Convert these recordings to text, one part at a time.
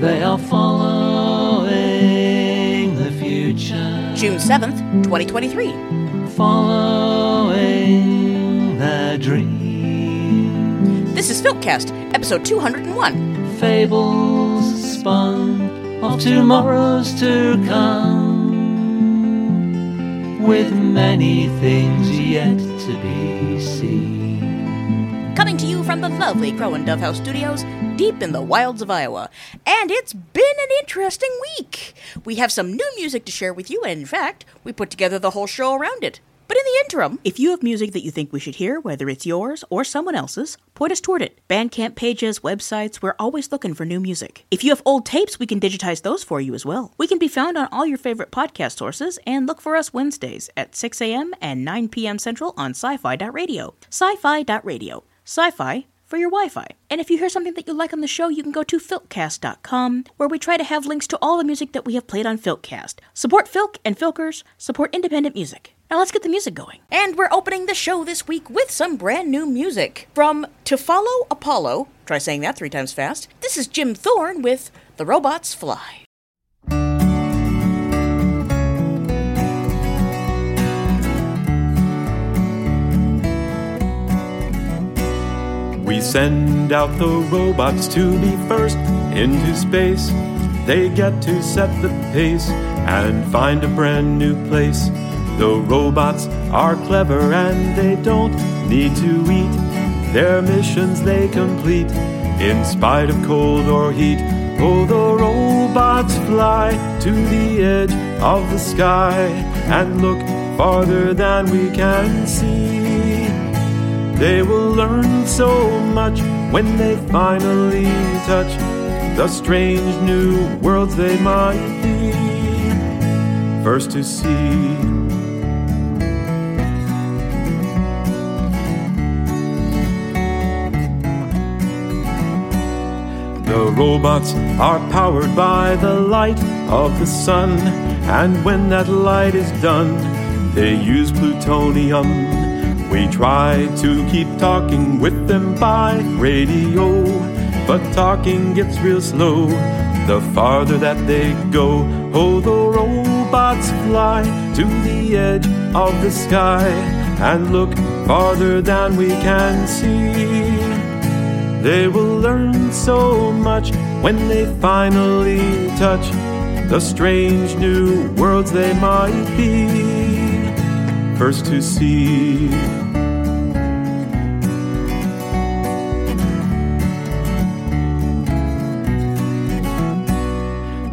They are following the future. June 7th, 2023. Following their dream. This is Filkcast, episode 201. Fables spun of tomorrows to come. With many things yet to be seen. Coming to you from the lovely Crow and Dove House Studios, deep in the wilds of Iowa. And it's been an interesting week. We have some new music to share with you, and in fact, we put together the whole show around it. But in the interim, if you have music that you think we should hear, whether it's yours or someone else's, point us toward it. Bandcamp pages, websites, we're always looking for new music. If you have old tapes, we can digitize those for you as well. We can be found on all your favorite podcast sources and look for us Wednesdays at 6 a.m. and 9 p.m. Central on sci fi.radio. Sci fi.radio. Sci fi for your Wi Fi. And if you hear something that you like on the show, you can go to filkcast.com, where we try to have links to all the music that we have played on Filkcast. Support Filk and Filkers, support independent music. Now let's get the music going. And we're opening the show this week with some brand new music. From To Follow Apollo, try saying that three times fast, this is Jim Thorne with The Robots Fly. We send out the robots to be first into space. They get to set the pace and find a brand new place. The robots are clever and they don't need to eat. Their missions they complete in spite of cold or heat. Oh, the robots fly to the edge of the sky and look farther than we can see. They will learn so much when they finally touch the strange new worlds they might be. First to see. The robots are powered by the light of the sun, and when that light is done, they use plutonium. We try to keep talking with them by radio, but talking gets real slow the farther that they go. Oh, the robots fly to the edge of the sky and look farther than we can see. They will learn so much when they finally touch the strange new worlds they might be first to see.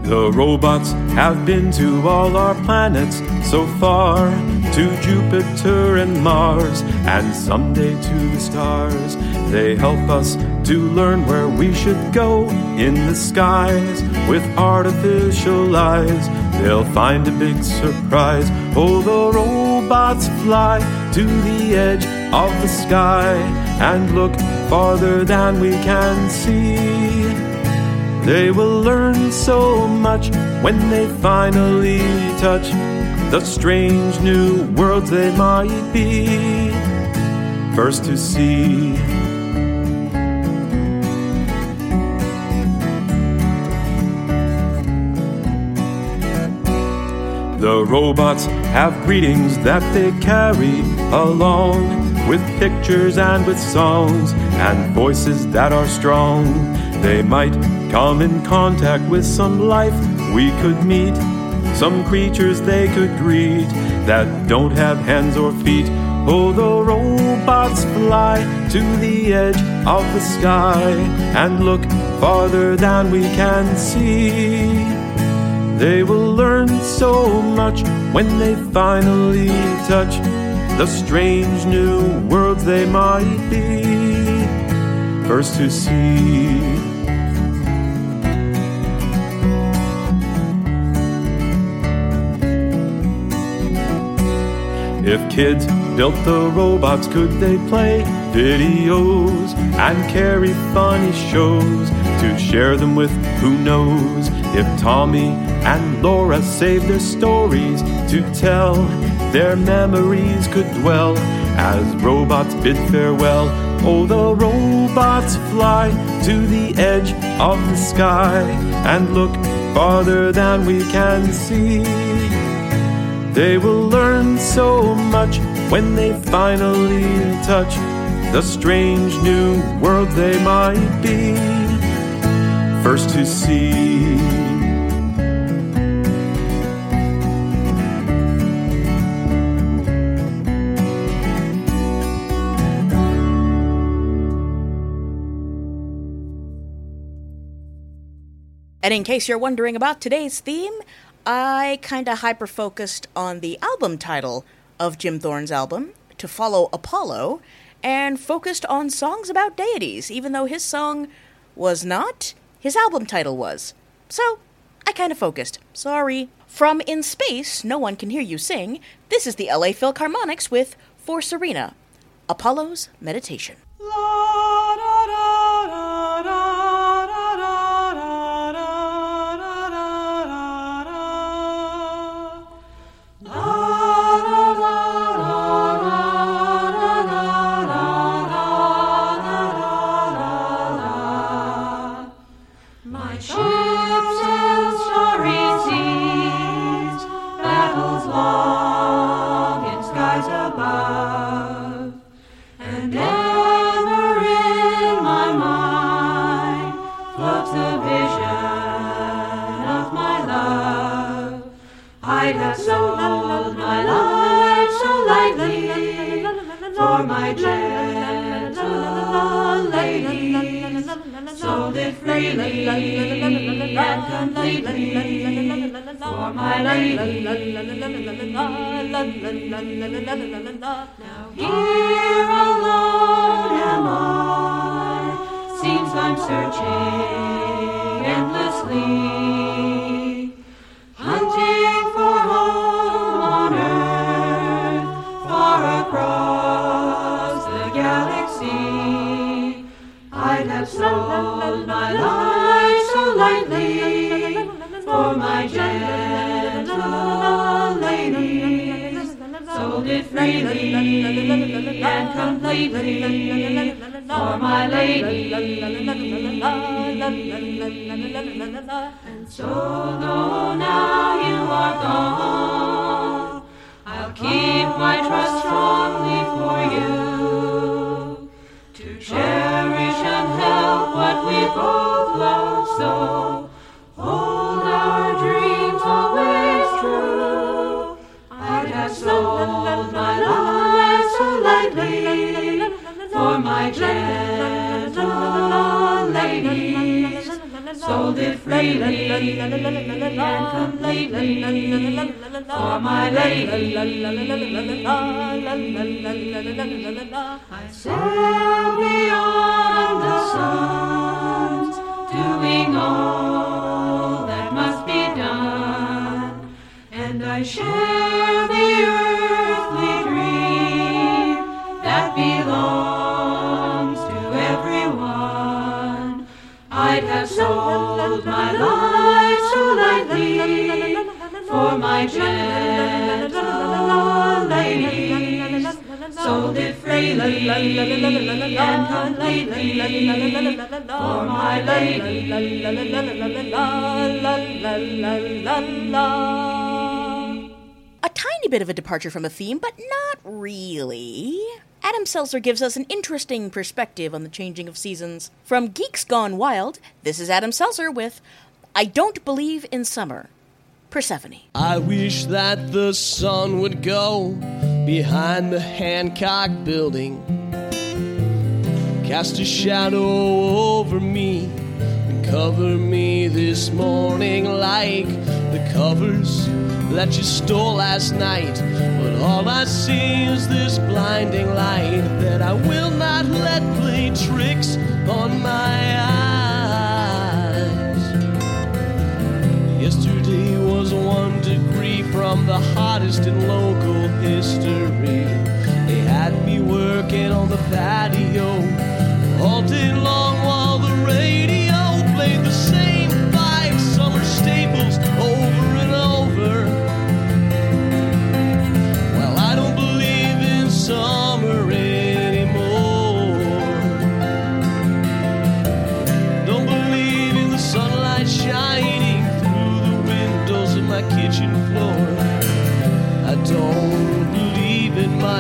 The robots have been to all our planets so far, to Jupiter and Mars, and someday to the stars. They help us to learn where we should go in the skies with artificial eyes. They'll find a big surprise. Oh, the robots fly to the edge of the sky and look farther than we can see. They will learn so much when they finally touch the strange new worlds they might be first to see. The robots have greetings that they carry along with pictures and with songs and voices that are strong. They might come in contact with some life we could meet, some creatures they could greet that don't have hands or feet. Oh, the robots fly to the edge of the sky and look farther than we can see. They will learn so much when they finally touch the strange new worlds they might be first to see. If kids built the robots, could they play videos and carry funny shows to share them with who knows? If Tommy and Laura saved their stories to tell, their memories could dwell as robots bid farewell. Oh, the robots fly to the edge of the sky and look farther than we can see. They will learn so much when they finally touch the strange new world they might be. First to see. And in case you're wondering about today's theme, I kind of hyper focused on the album title of Jim Thorne's album, To Follow Apollo, and focused on songs about deities, even though his song was not, his album title was. So, I kind of focused. Sorry. From In Space, No One Can Hear You Sing, this is the LA Filkharmonics with For Serina, Apollo's Meditation. My for my lady. Now here alone am I, seems I'm searching endlessly, my gentle lady. Sold it freely and completely for my lady. And so though now you are gone, I'll keep my trust strongly for you to cherish and help what we both love so. Sold my life so lightly for my gentle ladies. Sold it freely and completely for my lady. I sail beyond the suns, doing all that I share the earthly dream that belongs to everyone. I'd have sold my life so lightly for my gentle ladies. Sold it freely and completely for my lady. A tiny bit of a departure from a theme, but not really. Adam Selzer gives us an interesting perspective on the changing of seasons. From Geeks Gone Wild, this is Adam Selzer with I Don't Believe in Summer. Persephone. I wish that the sun would go behind the Hancock building, cast a shadow over me, and cover me this morning like the covers that you stole last night. But all I see is this blinding light that I will not let play tricks on my eyes. Yesterday was one degree from the hottest in local history. They had me working on the patio all day long while the radio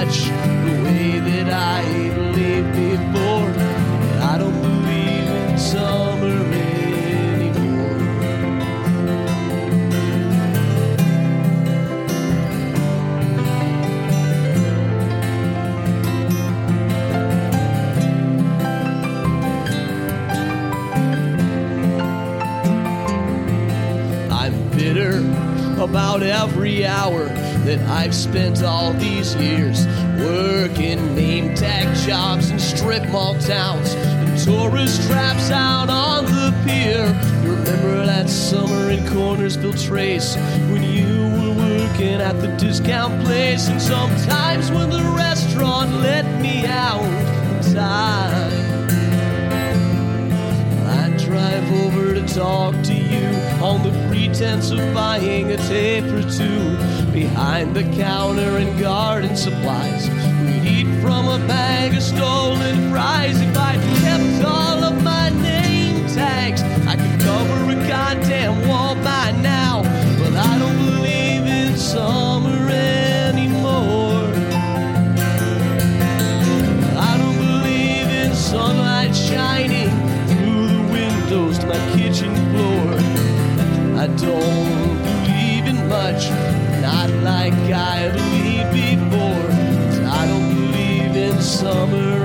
much the way that I lived before. I don't believe in summer anymore. I'm bitter about every hour that I've spent all these years working name tag jobs in strip mall towns and tourist traps out on the pier. You remember that summer in Cornersville Trace when you were working at the discount place, and sometimes when the restaurant let me out in time. Talk to you on the pretense of buying a tape or two. Behind the counter in garden supplies, we'd eat from a bag of stolen fries. If I kept all of my name tags, I could cover a goddamn wall by now. But I don't believe in summer don't believe in much, not like I believed before. I don't believe in summer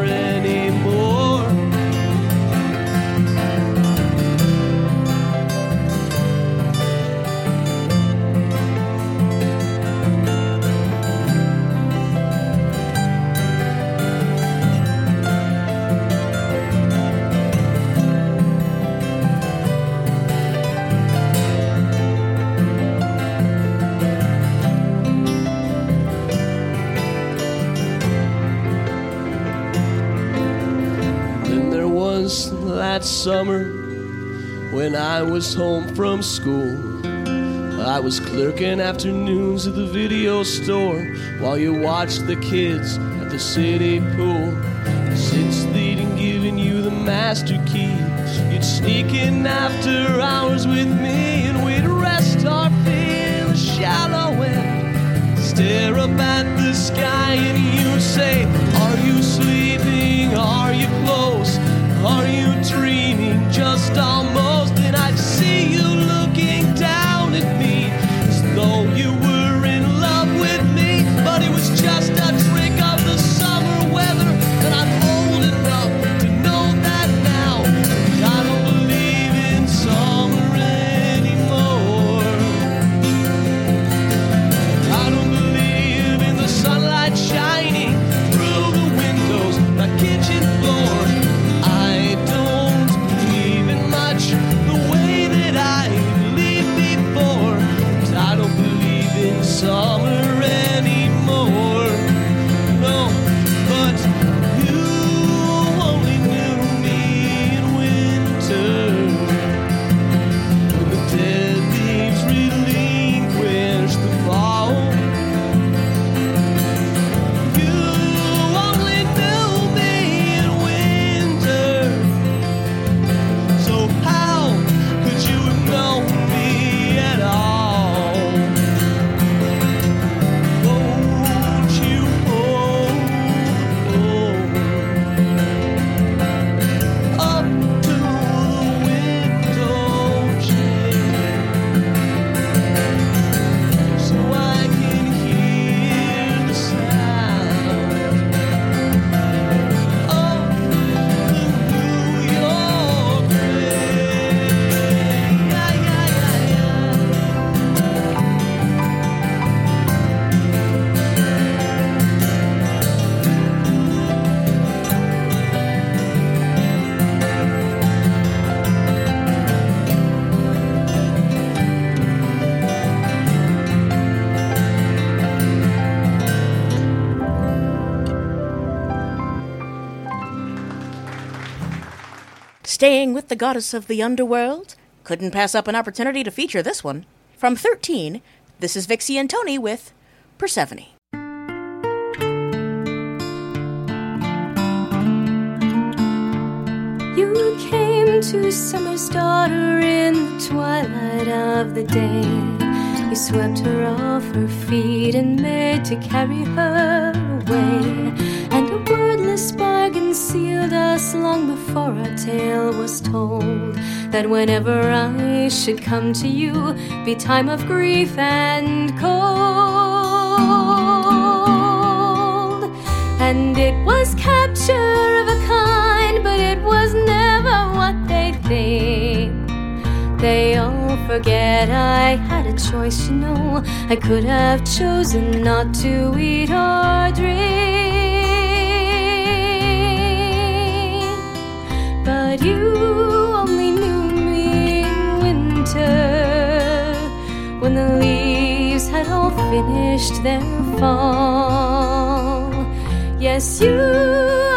that summer when I was home from school. I was clerking afternoons at the video store while you watched the kids at the city pool. Since they'd given you the master key, you'd sneak in after hours with me and we'd rest our feet in the shallow end. Stare up at the sky and you say, Are you sleeping? Are you close? Are you dreaming? Just almost. Staying with the goddess of the underworld, couldn't pass up an opportunity to feature this one. From 13, this is Vixy and Tony with Persephone. You came to summer's daughter in the twilight of the day. You swept her off her feet and made to carry her way. A wordless bargain sealed us long before our tale was told. That whenever I should come to you, be time of grief and cold. And it was capture of a kind, but it was never what they think. They all forget I had a choice, you know. I could have chosen not to eat or drink. But you only knew me in winter when the leaves had all finished their fall. Yes, you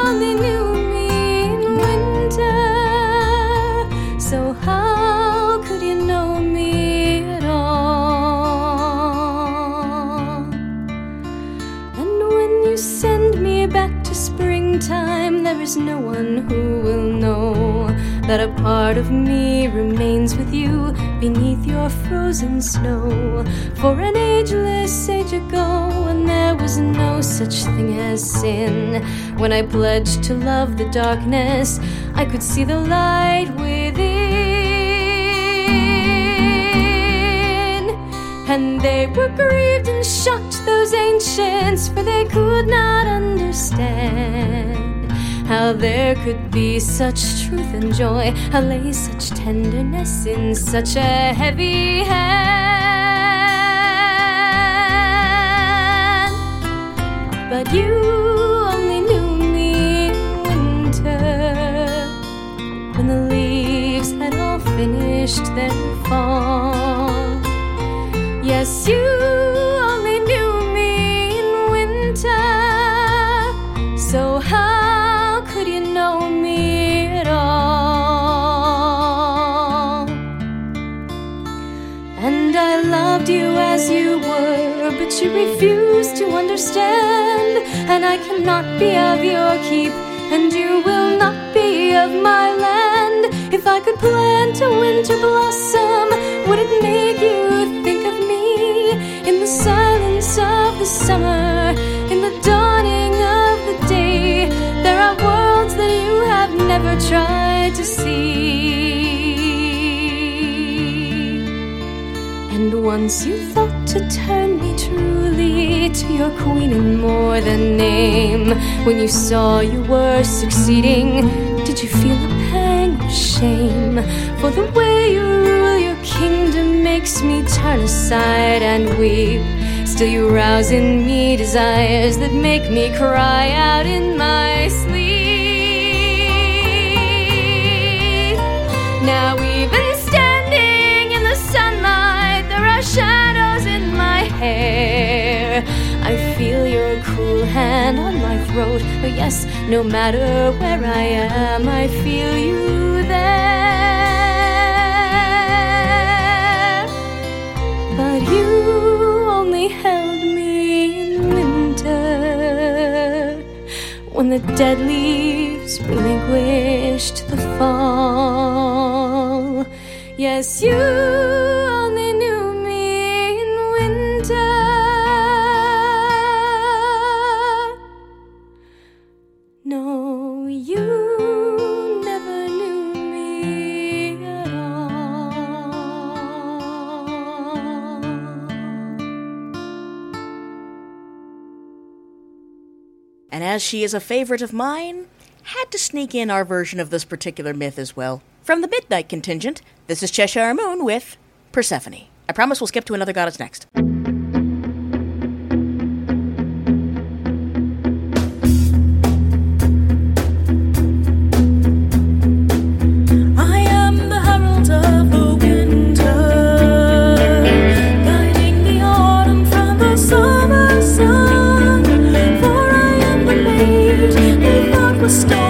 only knew me in winter. So how could you know me at all? And when you send me back to springtime, there is no one who that a part of me remains with you beneath your frozen snow. For an ageless age ago, when there was no such thing as sin, when I pledged to love the darkness, I could see the light within. And they were grieved and shocked, those ancients, for they could not understand how there could be such truth and joy, how lay such tenderness in such a heavy hand. But you only knew me in winter when the leaves had all finished their fall. Yes, you refused to understand. And I cannot be of your keep, and you will not be of my land. If I could plant a winter blossom, would it make you think of me in the silence of the summer, in the dawning of the day? There are worlds that you have never tried to see. And once you thought to turn me to your queen in more than name. When you saw you were succeeding, did you feel a pang of shame? For the way you rule your kingdom makes me turn aside and weep. Still, you rouse in me desires that make me cry out in my sleep. Now, on my throat. But yes, no matter where I am, I feel you there. But you only held me in winter when the dead leaves relinquished the fall. Yes, you she is a favorite of mine, had to sneak in our version of this particular myth as well. From the Midnight Contingent, this is Cheshire Moon with Persephone. I promise we'll skip to another goddess next. They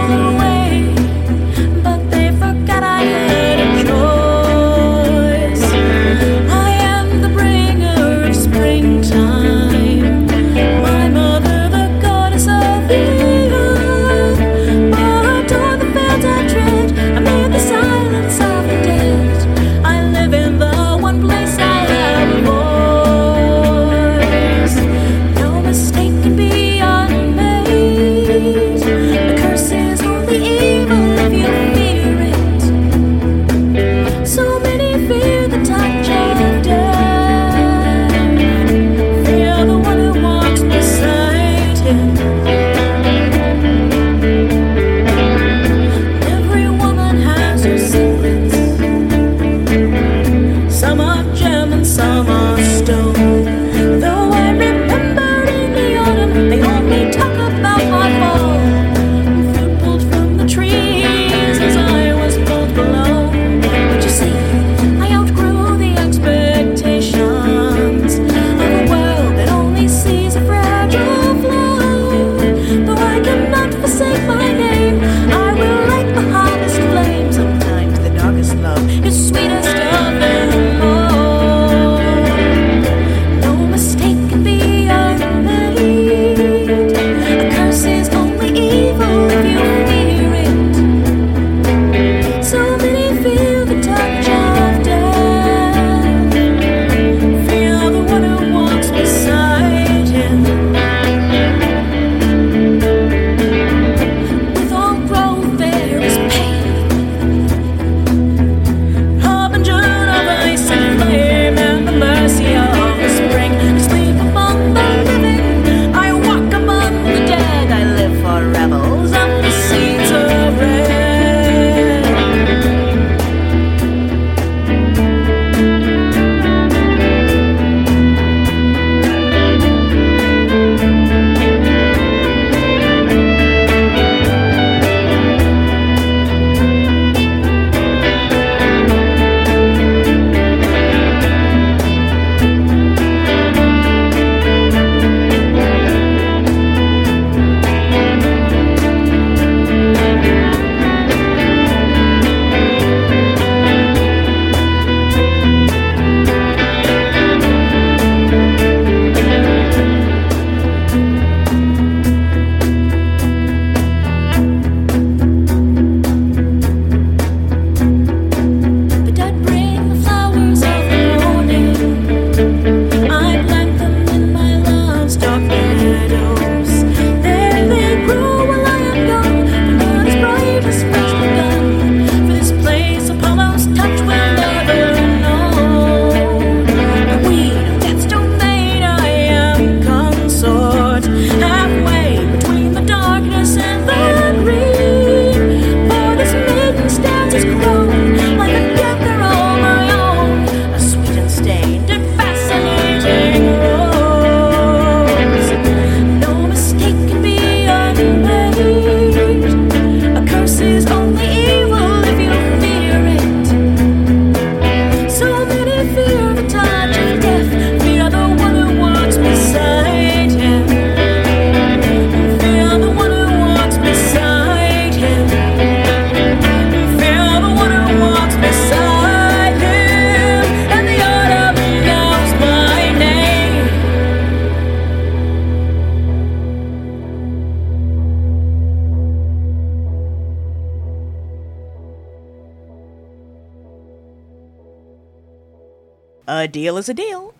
A deal is a deal.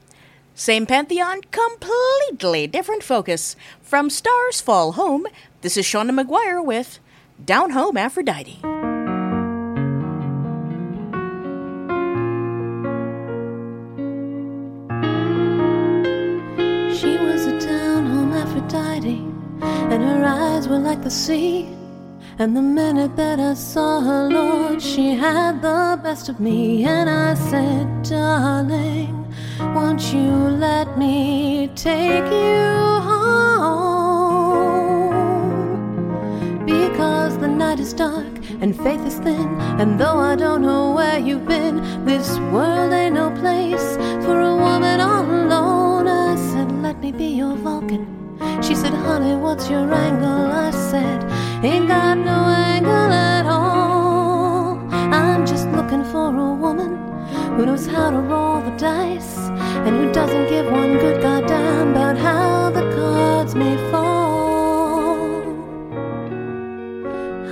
Same pantheon, completely different focus. From Stars Fall Home, this is Seanan McGuire with Down Home Aphrodite. She was a down home Aphrodite, and her eyes were like the sea. And the minute that I saw her, Lord, she had the best of me. And I said, Darling, won't you let me take you home? Because the night is dark and faith is thin. And though I don't know where you've been, this world ain't no place for a woman all alone. I said, Let me be your Vulcan. She said, Honey, what's your angle? I said, Ain't got no angle at all. I'm just looking for a woman who knows how to roll the dice and who doesn't give one good goddamn about how the cards may fall.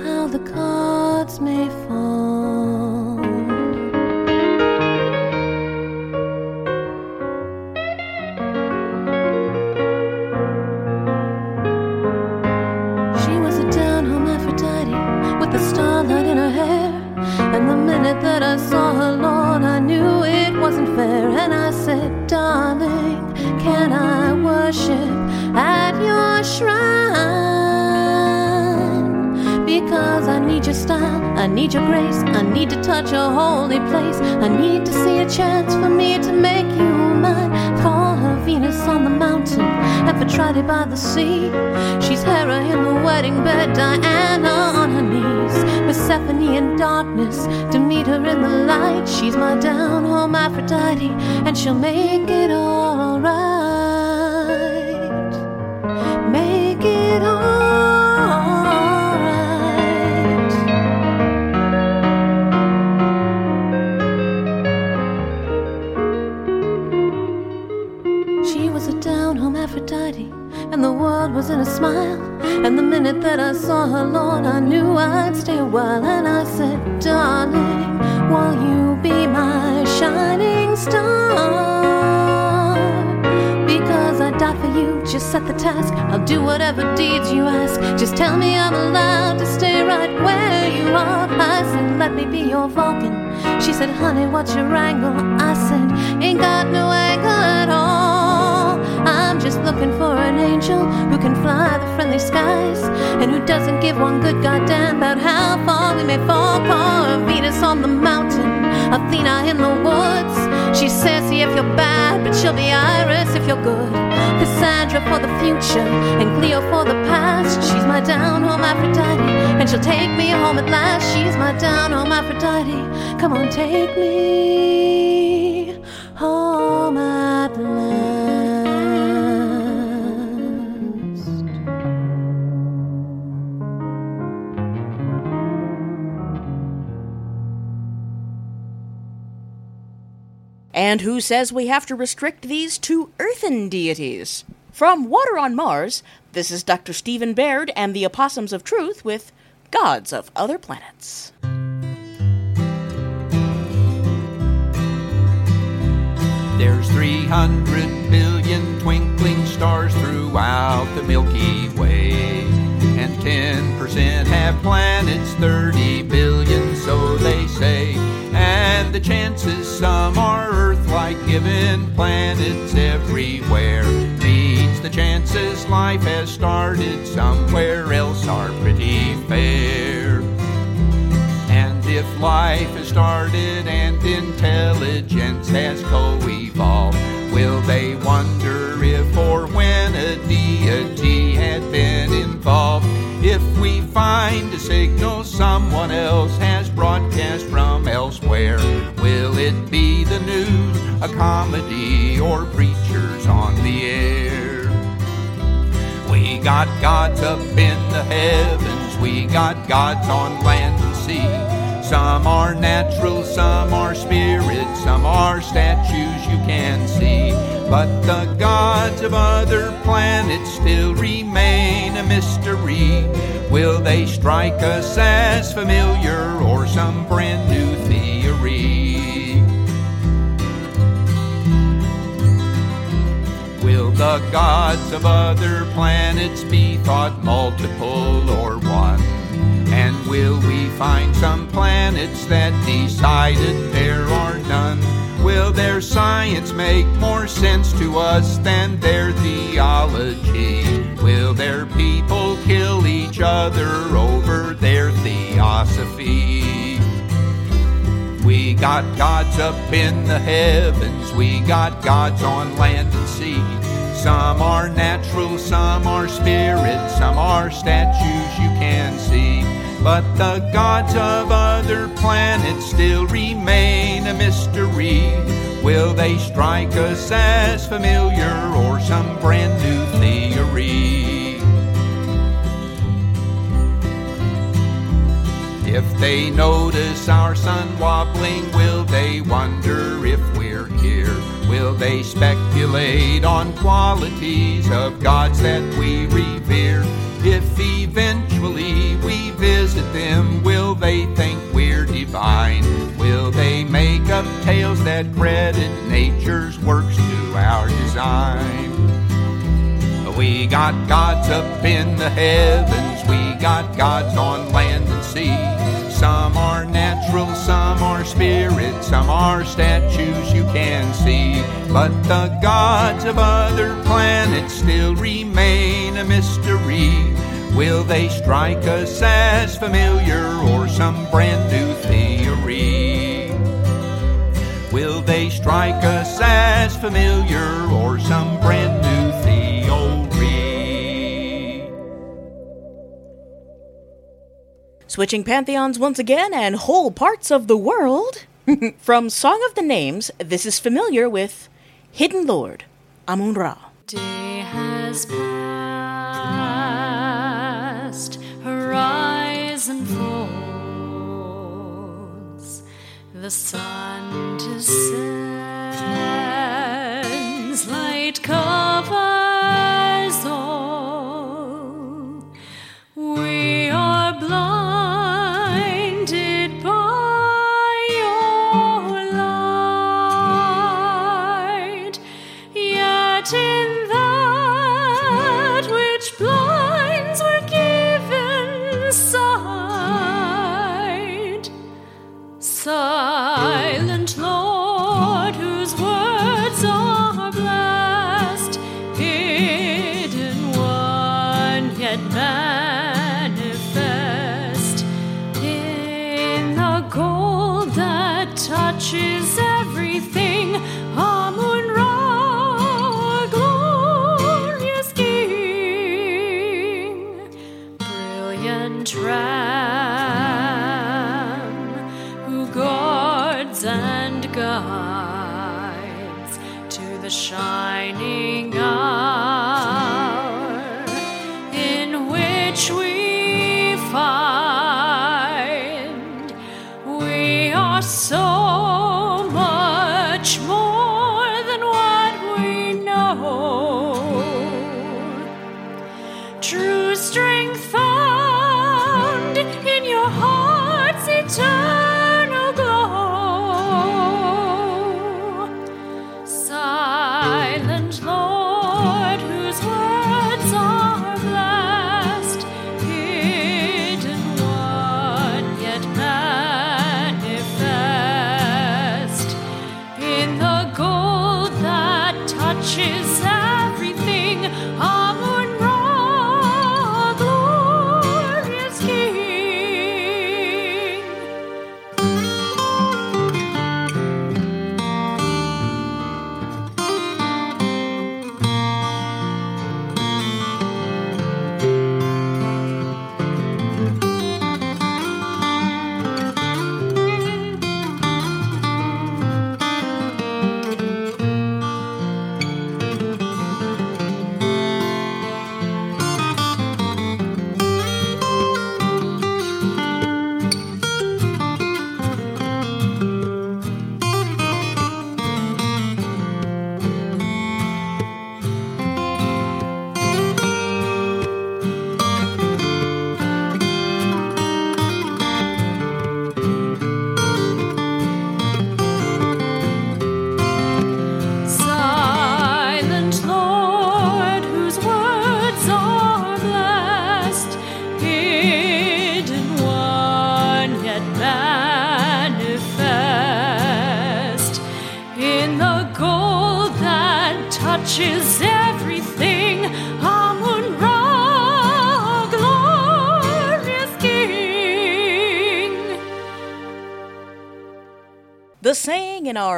How the cards may fall. Worship at your shrine? Because I need your style, I need your grace, I need to touch a holy place. I need to see a chance for me to make you mine. Call her Venus on the mountain, Aphrodite by the sea. She's Hera in the wedding bed, Diana on her knees. Persephone in darkness, Demeter in the light. She's my down home Aphrodite, and she'll make it all in a smile. And the minute that I saw her, Lord, I knew I'd stay a while. And I said, Darling, will you be my shining star? Because I died for you, just set the task. I'll do whatever deeds you ask. Just tell me I'm allowed to stay right where you are. I said, Let me be your Vulcan. She said, Honey, what's your angle? I said, Ain't got no angle looking for an angel who can fly the friendly skies and who doesn't give one good goddamn about how far we may fall. Her Venus on the mountain, Athena in the woods. She's Circe if you're bad, but she'll be Iris if you're good. Cassandra for the future and Clio for the past. She's my down home Aphrodite, and she'll take me home at last. She's my down home Aphrodite. Come on, take me And who says we have to restrict these to earthen deities? From Water on Mars, this is Dr. Stephen Baird and the Opossums of Truth with Gods of Other Planets. There's 300 billion twinkling stars throughout the Milky Way. And 10% have planets, 30 billion, so they say. The chances some are Earth like, given planets everywhere. Means the chances life has started somewhere else are pretty fair. And if life has started and intelligence has co evolved, will they wonder if or when a deity had been involved? If we find a signal someone else has broadcast from will it be the news, a comedy, or preachers on the air? We got gods up in the heavens, we got gods on land and sea. Some are natural, some are spirits, some are statues you can see. But the gods of other planets still remain a mystery. Will they strike us as familiar or some brand new theory? Will the gods of other planets be thought multiple or one? And will we find some planets that decided there are none? Will their science make more sense to us than their theology? Will their people kill each other over their theosophy? We got gods up in the heavens, we got gods on land and sea. Some are natural, some are spirit, some are statues you can see. But the gods of other planets still remain a mystery. Will they strike us as familiar or some brand new theory? If they notice our sun wobbling, will they wonder if we're here? Will they speculate on qualities of gods that we revere? If eventually we visit them, will they think we're divine? Will they make up tales that credit nature's works to our design? We got gods up in the heavens, we got gods on land and sea. Some are natural, some are spirit, some are statues you can see. But the gods of other planets still remain a mystery. Will they strike us as familiar or some brand new theory? Will they strike us as familiar or some brand new Switching pantheons once again and whole parts of the world. From Song of the Names, this is familiar with Hidden Lord, Amun Ra. Day has passed, horizon folds, the sun descends, light covers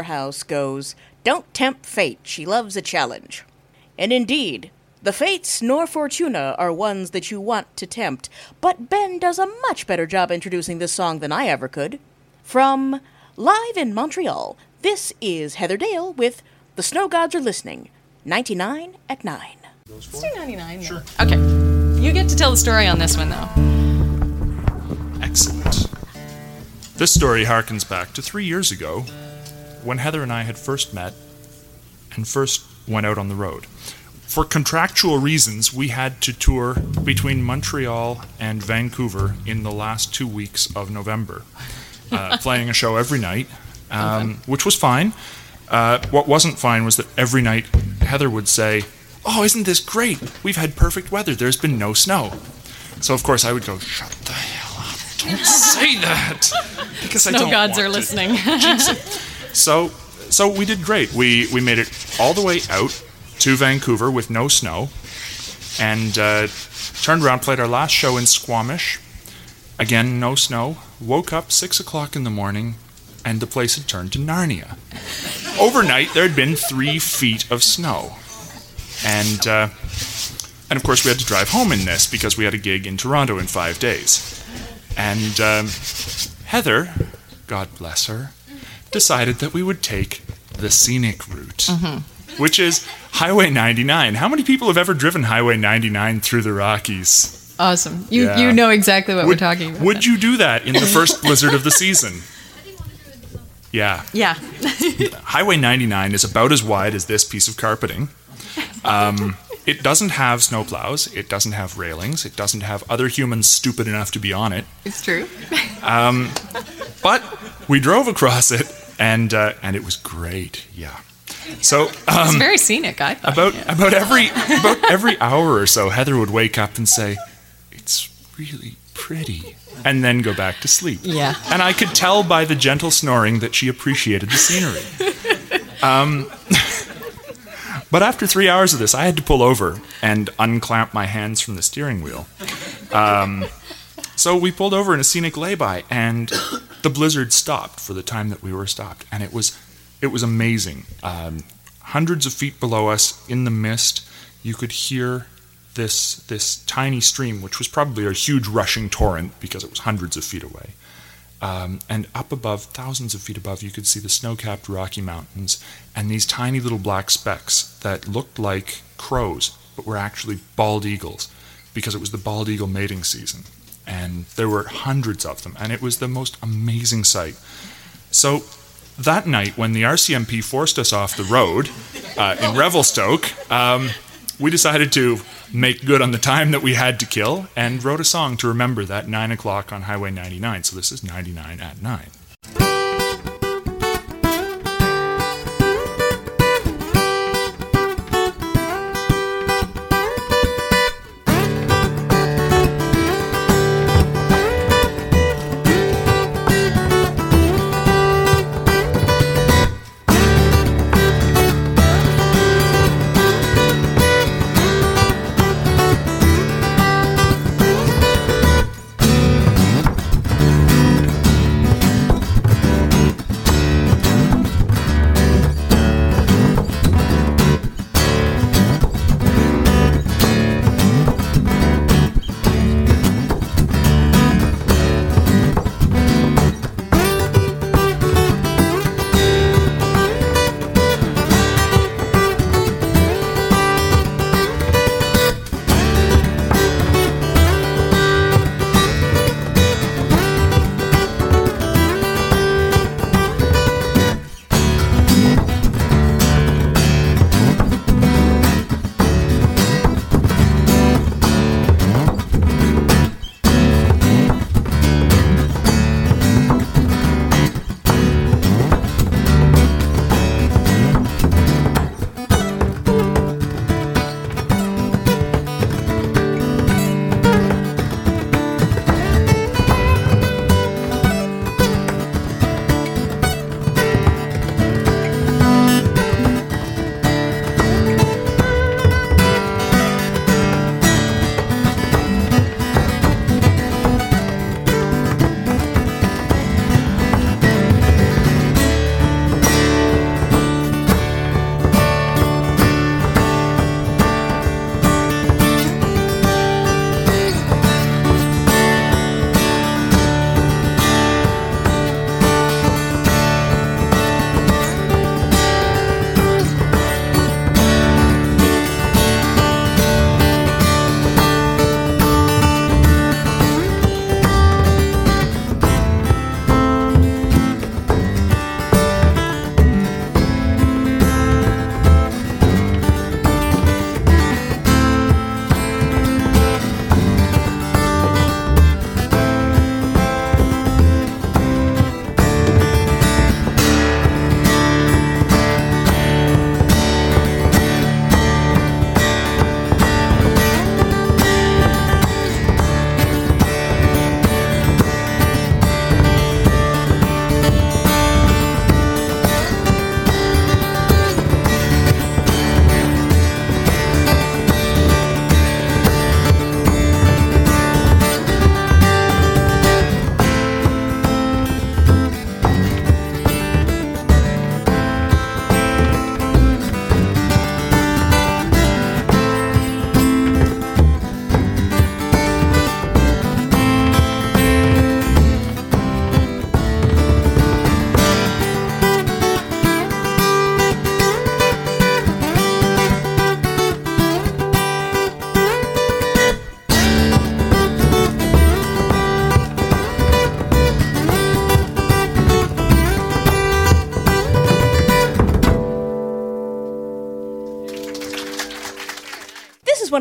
saying in our house goes, Don't tempt fate, she loves a challenge. And indeed, the fates nor Fortuna are ones that you want to tempt, but Ben does a much better job introducing this song than I ever could. From Live in Montreal, this is Heather Dale with The Snow Gods Are Listening, 99 at 9. Let's do 99. Sure. Okay. You get to tell the story on this one, though. Excellent. This story harkens back to three years ago when Heather and I had first met and first went out on the road. For contractual reasons, we had to tour between Montreal and Vancouver in the last two weeks of November, uh, playing a show every night, um, which was fine. Uh, what wasn't fine was that every night Heather would say, Oh, isn't this great? We've had perfect weather. There's been no snow. So, of course, I would go, Shut the hell up. Don't say that. Because I No don't gods are to listening. So, so we did great. We we made it all the way out to Vancouver with no snow, and uh, turned around, played our last show in Squamish. Again, no snow. Woke up six o'clock in the morning, and the place had turned to Narnia. Overnight, there had been three feet of snow, and uh, and of course we had to drive home in this because we had a gig in Toronto in five days. And um, Heather, God bless her, decided that we would take the scenic route, which is Highway 99. How many people have ever driven Highway 99 through the Rockies? awesome. You Yeah. you know exactly what would, we're talking about. Would you do that in the first blizzard of the season? Yeah. Yeah. Highway 99 is about as wide as this piece of carpeting. Um, it doesn't have snowplows. It doesn't have railings. It doesn't have other humans stupid enough to be on it. it's true. But we drove across it, and uh, and it was great. Yeah. So um, It's very scenic, I thought. about about every about every hour or so, Heather would wake up and say, "It's really pretty," and then go back to sleep. Yeah. And I could tell by the gentle snoring that she appreciated the scenery. Um, but after three hours of this, I had to pull over and unclamp my hands from the steering wheel. Um, so we pulled over in a scenic lay-by, and the blizzard stopped for the time that we were stopped, and it was it was amazing. Um, hundreds of feet below us, in the mist, you could hear this this tiny stream, which was probably a huge rushing torrent because it was hundreds of feet away. Um, and up above, thousands of feet above, you could see the snow-capped Rocky Mountains and these tiny little black specks that looked like crows, but were actually bald eagles, because it was the bald eagle mating season, and there were hundreds of them, and it was the most amazing sight. So that night, when the RCMP forced us off the road uh, in Revelstoke, um, we decided to make good on the time that we had to kill and wrote a song to remember that 9 o'clock on Highway 99. So this is 99 at 9.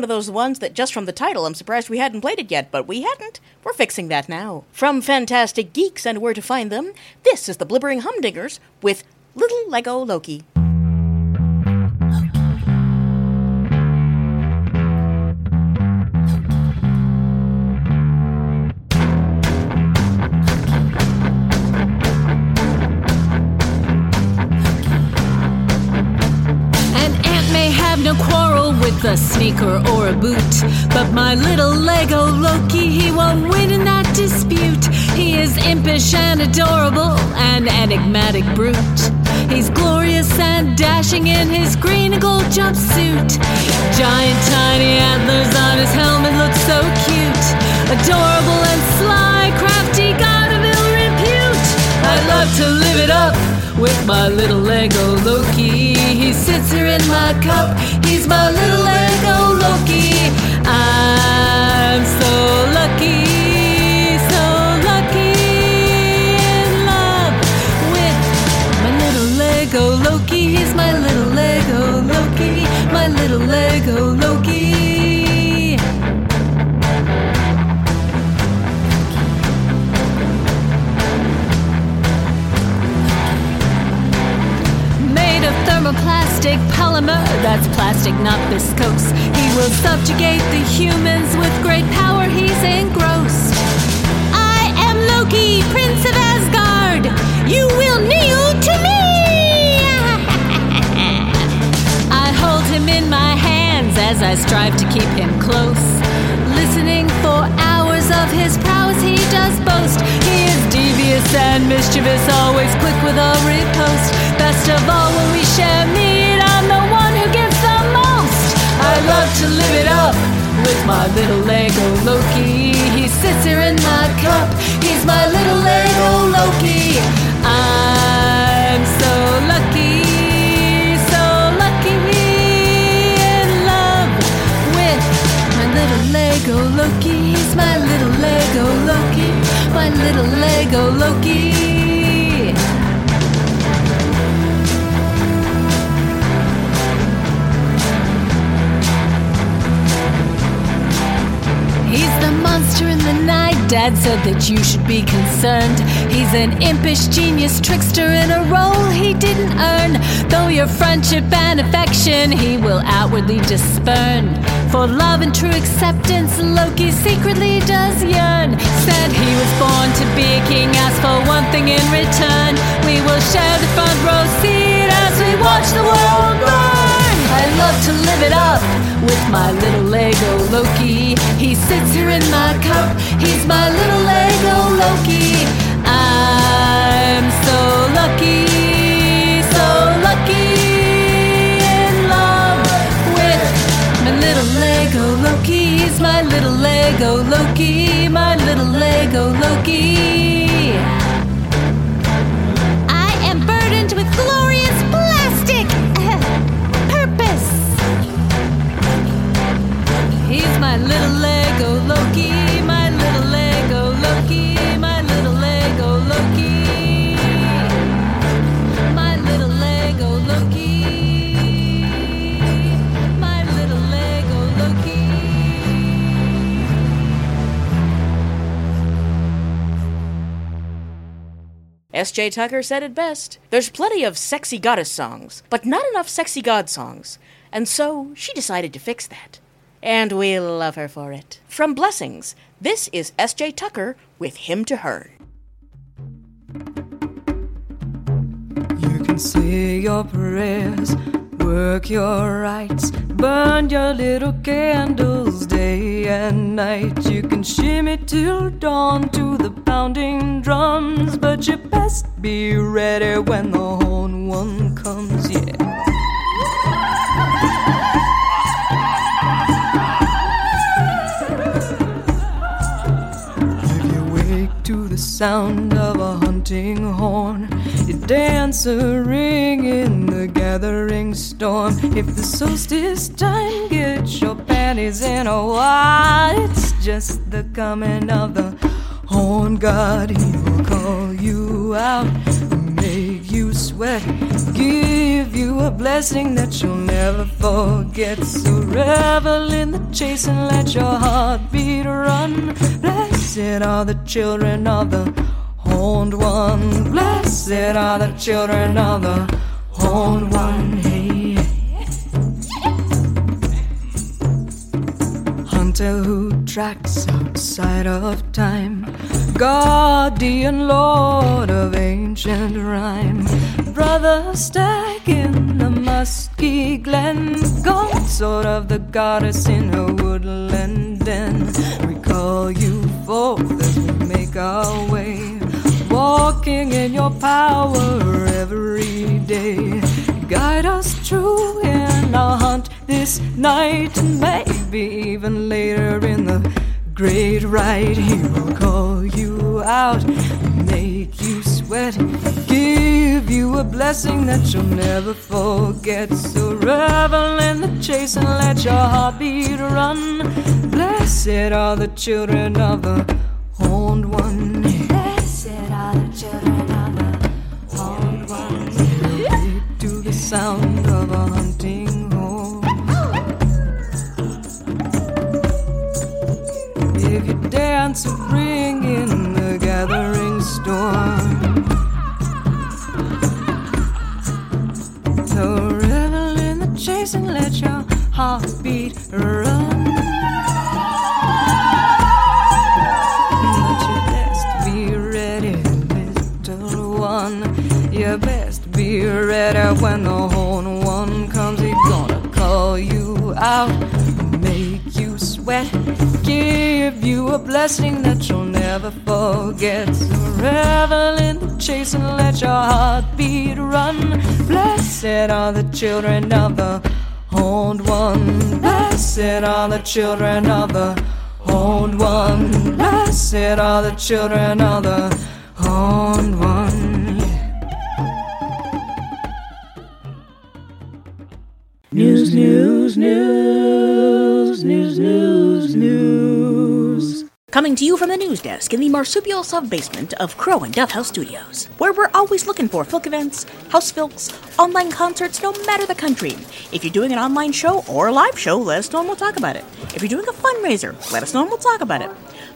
Of those ones that just from the title, I'm surprised we hadn't played it yet, but we hadn't. We're fixing that now. From Fantastic Geeks and Where to Find Them, this is the Blibbering Humdingers with Little Lego Loki. A sneaker or a boot, but my little Lego Loki, he won't win in that dispute. He is impish and adorable, an enigmatic brute. He's glorious and dashing in his green and gold jumpsuit. Giant tiny antlers on his helmet look so cute. Adorable and sly, crafty, god of ill repute. I love to live it up with my little Lego Loki. He sits here in my cup. He's my little Lego polymer, that's plastic, not viscose. He will subjugate the humans with great power, he's engrossed. I am Loki, Prince of Asgard. You will kneel to me. I hold him in my hands as I strive to keep him close. Listening for hours of his prowess, he does boast. He is devious and mischievous, always quick with a riposte. Best of all, when we share meat, love to live it up with my little Lego Loki. He sits here in my cup. He's my little Lego Loki. I'm so lucky, so lucky in love with my little Lego Loki. He's my little Lego Loki, my little Lego Loki. The in the night. Dad said that you should be concerned. He's an impish genius trickster in a role he didn't earn. Though your friendship and affection he will outwardly discern. For love and true acceptance, Loki secretly does yearn. Said he was born to be a king, asked for one thing in return. We will share the front row seat as we watch the world burn. I love to live it up with my little Lego Loki. He sits here in my cup. He's my little Lego Loki. I'm so lucky, so lucky in love with my little Lego Loki. He's my little Lego Loki, my little Lego Loki. My little Lego Loki, my little Lego Loki. My little Lego Loki. My little Lego Loki. S.J. Tucker said it best. There's plenty of sexy goddess songs, but not enough sexy god songs. And so she decided to fix that. And we love her for it. From Blessings, this is S.J. Tucker with Hymn to Herne. You can say your prayers, work your rights, burn your little candles day and night. You can shimmy till dawn to the pounding drums, but you best be ready when the horn one comes, yeah. Sound of a hunting horn, you dance a ring in the gathering storm. If the solstice time gets your panties in a wad, it's just the coming of the horn god. He will call you out, sweat, give you a blessing that you'll never forget. So revel in the chase and let your heartbeat run. Blessed are the children of the horned one. Blessed are the children of the horned one. Hey. Hunter who tracks outside of time, guardian lord of ancient rhyme, brother stag in the musky glen, consort of the goddess in her woodland den. We call you forth as we make our way, walking in your power every day. Guide us true in our hunt this night, and maybe even later in the great ride. He will call you out, make you sweat, give you a blessing that you'll never forget. So revel in the chase and let your heartbeat run. Blessed are the children of the horned one. Blessed are the children of the horned one. To the sound of a hunting horn. If you dance, you bring in the gathering storm. And let your heartbeat run. But you best be ready, little one. You best be ready when the horn one comes. He's gonna call you out, make you sweat, give you a blessing that you'll never forget. So revel in the chase and let your heartbeat run. Blessed are the children of the horned one. Blessed are the children of the horned one. Blessed are the children of the horned one. News, news, news, Coming to you from the news desk in the marsupial sub basement of Crow and Dove House Studios, where we're always looking for filk events, house filks, online concerts, no matter the country. If you're doing an online show or a live show, let us know and we'll talk about it. If you're doing a fundraiser, let us know and we'll talk about it.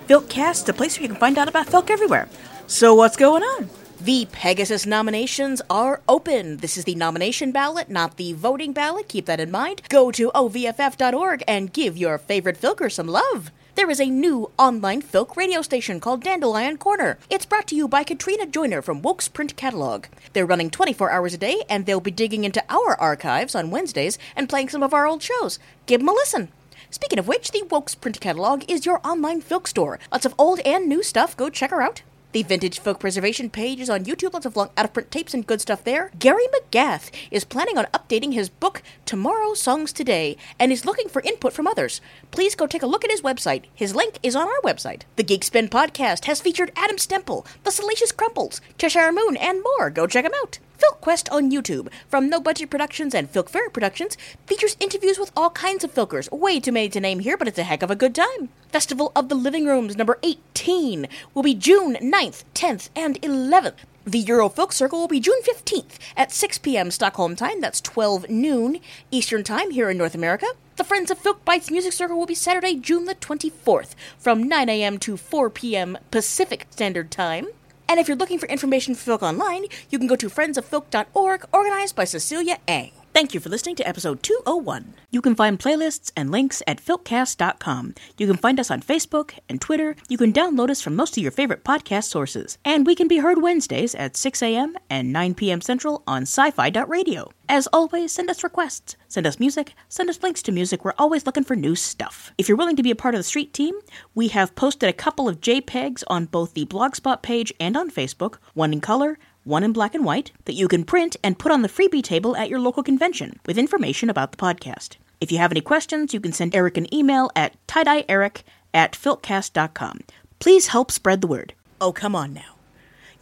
Filkcast, a place where you can find out about filk everywhere. So what's going on? The Pegasus nominations are open. This is the nomination ballot, not the voting ballot. Keep that in mind. Go to ovff.org and give your favorite filker some love. There is a new online folk radio station called Dandelion Corner. It's brought to you by Katrina Joyner from Woke's Print Catalog. They're running 24 hours a day, and they'll be digging into our archives on Wednesdays and playing some of our old shows. Give them a listen. Speaking of which, the Woke's Print Catalog is your online folk store. Lots of old and new stuff. Go check her out. The Vintage Folk Preservation page is on YouTube. Lots of long out of print tapes and good stuff there. Gary McGath is planning on updating his book, Tomorrow Songs Today, and is looking for input from others. Please go take a look at his website. His link is on our website. The Geek Spin podcast has featured Adam Stemple, The Salacious Crumples, Cheshire Moon, and more. Go check them out. FilkQuest on YouTube, from No Budget Productions and Filk Productions, features interviews with all kinds of filkers. Way too many to name here, but it's a heck of a good time. Festival of the Living Rooms number 18 will be June 9th, 10th, and 11th. The Eurofilk Circle will be June 15th at 6 p.m. Stockholm time, that's 12 noon Eastern Time here in North America. The Friends of Filk Bytes Music Circle will be Saturday, June the 24th from 9 a.m. to 4 p.m. Pacific Standard Time. And if you're looking for information for Filk Online, you can go to friendsoffilk.org, organized by Cecilia Ang. Thank you for listening to episode 201. You can find playlists and links at filkcast.com. You can find us on Facebook and Twitter. You can download us from most of your favorite podcast sources. And we can be heard Wednesdays at 6 a.m. and 9 p.m. Central on sci fi.radio. As always, send us requests, send us music, send us links to music. We're always looking for new stuff. If you're willing to be a part of the street team, we have posted a couple of JPEGs on both the Blogspot page and on Facebook, one in color, one in black and white, that you can print and put on the freebie table at your local convention with information about the podcast. If you have any questions, you can send Eric an email at tiedyeeric at filkcast.com. Please help spread the word. Oh, come on now.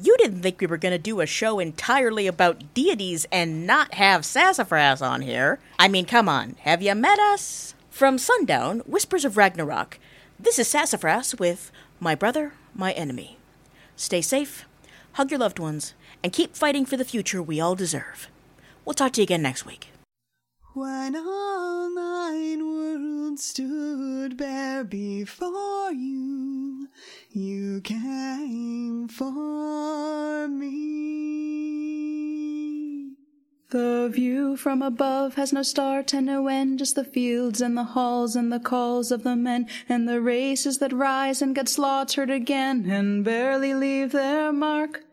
You didn't think we were going to do a show entirely about deities and not have Sassafrass on here. I mean, come on, have you met us? From Sundown, Whispers of Ragnarok, this is Sassafrass with My Brother, My Enemy. Stay safe, hug your loved ones, and keep fighting for the future we all deserve. We'll talk to you again next week. When all nine worlds stood bare before you, you came for me. The view from above has no start and no end, just the fields and the halls and the calls of the men, and the races that rise and get slaughtered again and barely leave their mark.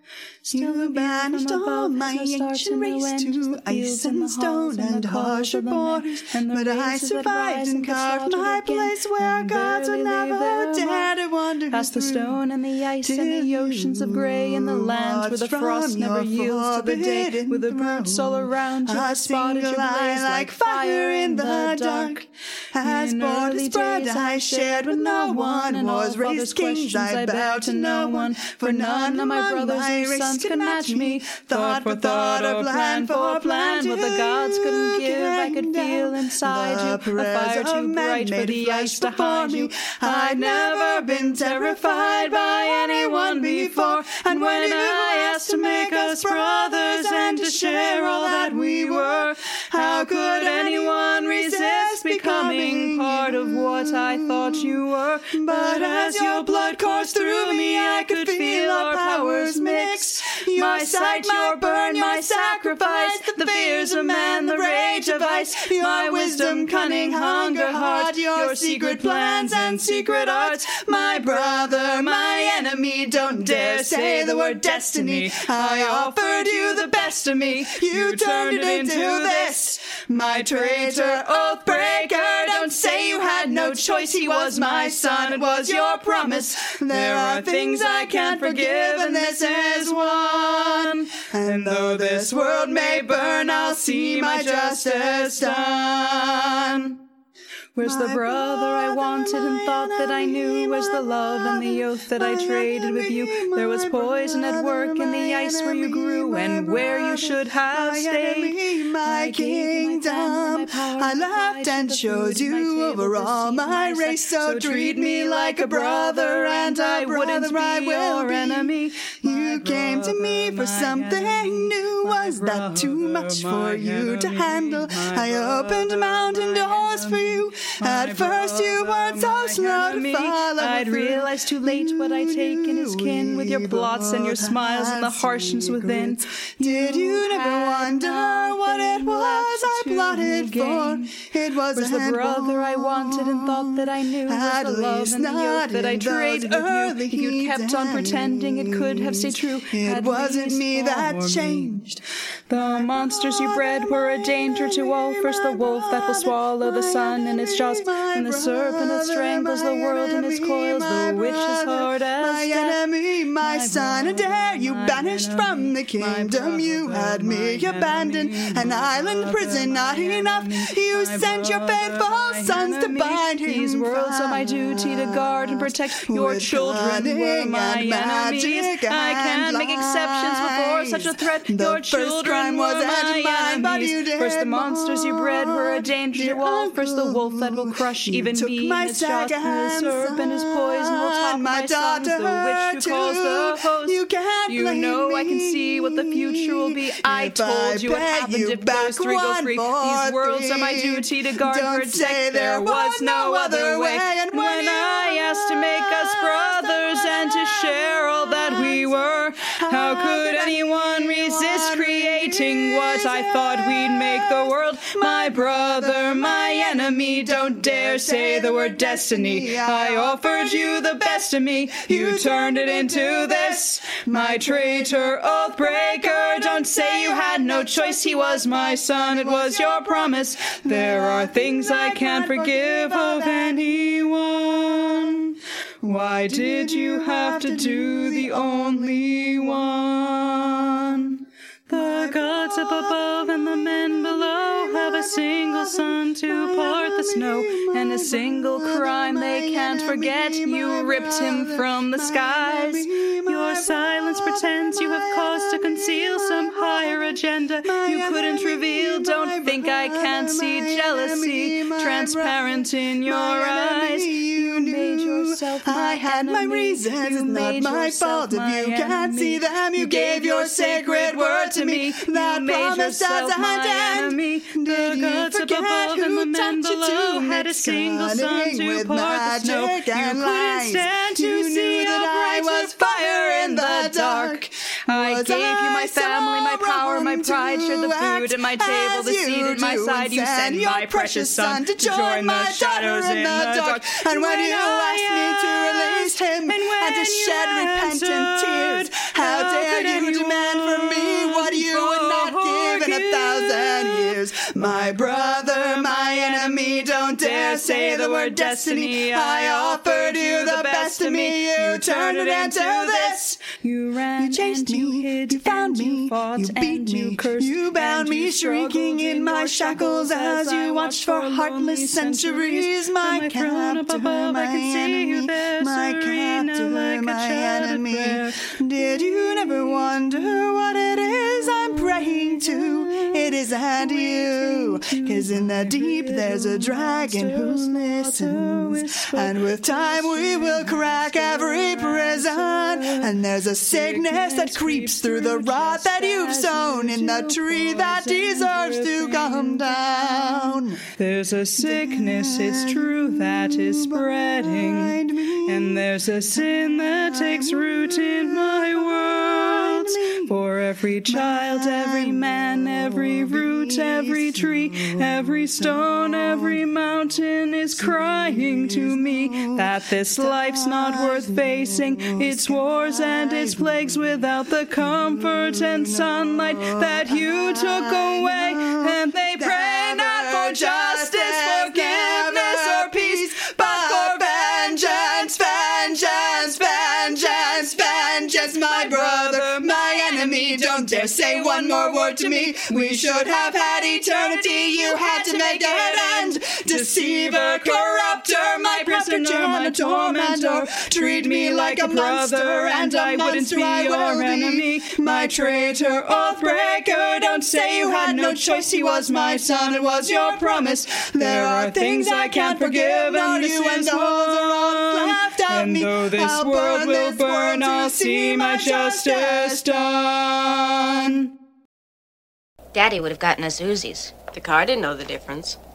Still You banished all my ancient race to ice and stone and harsher borders, but I survived and carved my place where gods would never dare to wander Past the stone and the ice and the oceans of grey and the land where the frost never yields to the day, with the birds all around you, A the spot you blaze like fire in the dark. As borders spread, I shared with no one. and Was raised kings, I bowed to no one. For none of my brothers and sons could could match me. Thought for thought or plan for plan, what the gods couldn't give, I could feel inside you. A fire too bright for the ice to hide you. I'd never been terrified by anyone before, and when I asked to make us brothers and to share all that we were, how could anyone resist becoming part of what I thought you were? But as your blood coursed through me, I could feel our powers mix. My sight, your burn, my sacrifice, the fears of man, the rage of ice, my wisdom, cunning, hunger, heart, your secret plans and secret arts. My brother, my enemy, don't dare say the word destiny. I offered you the best of me, you turned it into this. My traitor, oath breaker, don't say you had no choice. He was my son, it was your promise. There are things I can't forgive, and this is one. And though this world may burn, I'll see my justice done. Where's the brother I wanted and thought that I knew? Where's the love and the oath that I traded with you? There was poison at work in the ice where you grew and where you should have stayed. my kingdom. I laughed and showed you over all my race. So treat me like a brother, and I wouldn't be your enemy. You came to me for something new. Was that too much for you to handle? I opened mountain doors for you. At first, you weren't so slow to follow. I'd realized too late what I'd taken is kin with your plots and your smiles and the harshness within. Did you never wonder what it was I plotted for? It was Was the brother I wanted and thought that I knew? At Was the love and the not that I traded with you? If you'd kept on pretending, it could have stayed true. It wasn't me that for changed. The monsters you bred were a danger to all. First the wolf that will swallow the sun in its jaws, and the serpent that strangles the world in its coils. The witch is hard as My enemy, my son, and dare you banished from the kingdom. You had me abandoned, an island prison, not enough. You sent your faithful sons to bind him. These worlds are my duty to guard and protect. Your children were my enemies. I can't make exceptions before such a threat. Your first crime was at mine, but you did First the monsters you bred were a danger to all. First the wolf that will crush You even took me my in its jaws. second And the serpent is poison will top my my sons. The witch who calls the host. You can't You blame know I can see what the future will be. I If told I you what happened you if those three go free. These worlds are my duty to guard Don't and say protect. there was no other way. and when I asked to make us brothers and to share all that we were, how could anyone resist creating what I thought we'd make the world? My brother, my enemy, don't dare say the word destiny. I offered you the best of me, you turned it into this. My traitor, oath breaker, don't say you had no choice. He was my son, it was your promise. There are things I can't forgive of anyone. Why did you have to do the only one? The gods up above and the men below have a single sun to part the snow, and a single crime they can't forget. You ripped him from the skies. Your silence pretends you have cause to conceal some higher agenda you couldn't reveal. Don't think I can't see jealousy transparent in your eyes. You made yourself I had my reasons, it's not my fault if you can't see them. You gave your sacred word to me, that promise as a hand. Did you forget who taught you to had a single sun to with pour the snow. You and couldn't stand to You see knew that how I bright was fire in the dark. I gave you my family, my power, my pride, shared the food at my table, the seat at my side. You sent my your precious son to join my shadows in the dark. And when you asked me to release him and to shed repentant tears, how dare you demand from me My brother, my enemy, don't dare say the word destiny. I offered you the best of me, you turned it into this. You ran You chased and you me, hid, you found and you me, fought, you beat me, you cursed, you bound me, you shrinking in my shackles as you watched for heartless centuries. My captor, above, my I can see you enemy, there, my captor, like a my enemy. Did you never wonder what it is praying to? It isn't you, 'cause in the deep there's a dragon who listens, and with time we will crack every prison. And there's a sickness that creeps through the rot that you've sown in the tree that deserves to come down. There's a sickness, it's true, that is spreading. And there's a sin that takes root in my world. For every child, every man, every root, every tree, every stone, every mountain is crying to me that this life's not worth facing. Its wars and its plagues without the comfort and sunlight that you took away. And they pray not for justice, dare say one more word to me. We should have had eternity. You had to make it end. Deceiver, corrupter, my prisoner, my tormentor. Treat me like a brother, and I wouldn't be your enemy. My traitor, oath breaker. Don't say you had no choice. He was my son. It was your promise. There are things I can't forgive, and this you and is those are all one. left out And me. though this I'll world burn will burn, I'll see my justice done. Daddy would have gotten us Uzis. The car didn't know the difference.